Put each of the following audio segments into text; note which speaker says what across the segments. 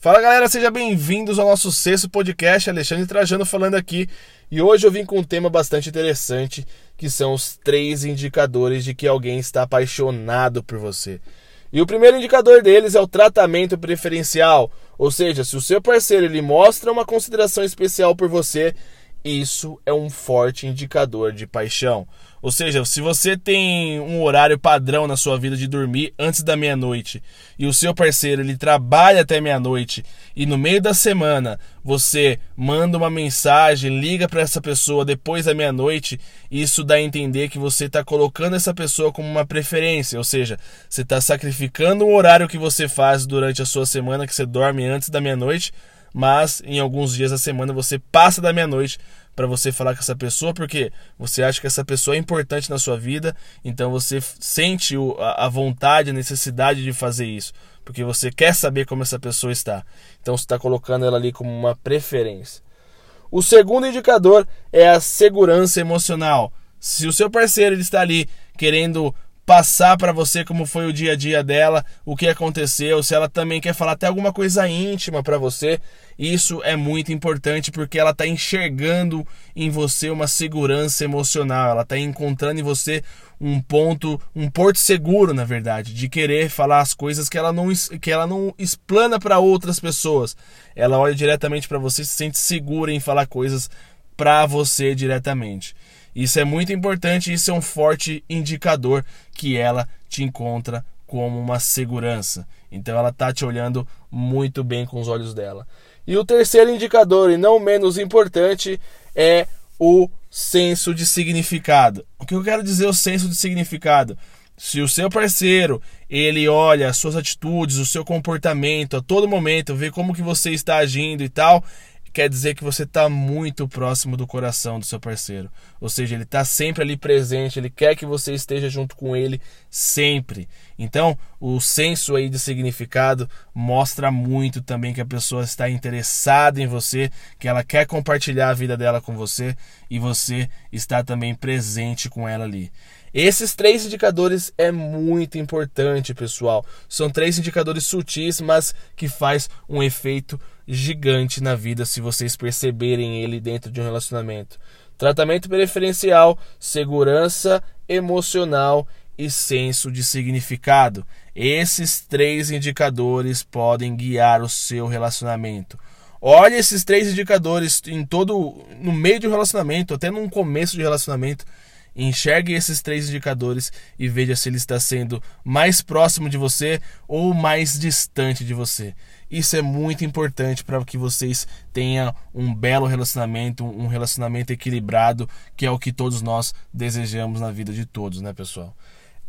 Speaker 1: Fala galera, sejam bem-vindos ao nosso sexto podcast. Alexandre Trajano falando aqui. E hoje eu vim com um tema bastante interessante, que são os três indicadores de que alguém está apaixonado por você. E o primeiro indicador deles é o tratamento preferencial, ou seja, se o seu parceiro ele mostra uma consideração especial por você, isso é um forte indicador de paixão. Ou seja, se você tem um horário padrão na sua vida de dormir antes da meia-noite e o seu parceiro ele trabalha até meia-noite e no meio da semana você manda uma mensagem, liga para essa pessoa depois da meia-noite, isso dá a entender que você está colocando essa pessoa como uma preferência, ou seja, você está sacrificando um horário que você faz durante a sua semana que você dorme antes da meia-noite mas em alguns dias da semana você passa da meia-noite para você falar com essa pessoa, porque você acha que essa pessoa é importante na sua vida, então você sente a vontade, a necessidade de fazer isso, porque você quer saber como essa pessoa está. Então você está colocando ela ali como uma preferência. O segundo indicador é a segurança emocional. Se o seu parceiro ele está ali querendo passar para você como foi o dia a dia dela, o que aconteceu, se ela também quer falar até alguma coisa íntima para você. Isso é muito importante porque ela está enxergando em você uma segurança emocional, ela está encontrando em você um ponto, um porto seguro, na verdade, de querer falar as coisas que ela não, que ela não explana para outras pessoas. Ela olha diretamente para você se sente segura em falar coisas para você diretamente. Isso é muito importante, isso é um forte indicador que ela te encontra como uma segurança. Então ela tá te olhando muito bem com os olhos dela. E o terceiro indicador, e não menos importante, é o senso de significado. O que eu quero dizer o senso de significado? Se o seu parceiro, ele olha as suas atitudes, o seu comportamento a todo momento, vê como que você está agindo e tal, quer dizer que você está muito próximo do coração do seu parceiro. Ou seja, ele está sempre ali presente, ele quer que você esteja junto com ele sempre. Então, o senso aí de significado mostra muito também que a pessoa está interessada em você, que ela quer compartilhar a vida dela com você e você está também presente com ela ali. Esses três indicadores é muito importante, pessoal. São três indicadores sutis, mas que faz um efeito gigante na vida se vocês perceberem ele dentro de um relacionamento. Tratamento preferencial, segurança emocional e senso de significado. Esses três indicadores podem guiar o seu relacionamento. Olhe esses três indicadores em todo no meio de um relacionamento, até no começo de relacionamento Enxergue esses três indicadores e veja se ele está sendo mais próximo de você ou mais distante de você. Isso é muito importante para que vocês tenham um belo relacionamento, um relacionamento equilibrado, que é o que todos nós desejamos na vida de todos, né, pessoal?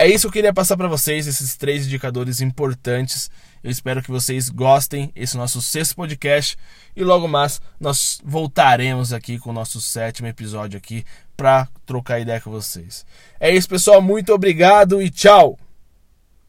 Speaker 1: É isso que eu queria passar para vocês, esses três indicadores importantes. Eu espero que vocês gostem esse nosso sexto podcast e logo mais nós voltaremos aqui com o nosso sétimo episódio aqui para trocar ideia com vocês. É isso, pessoal. Muito obrigado e tchau!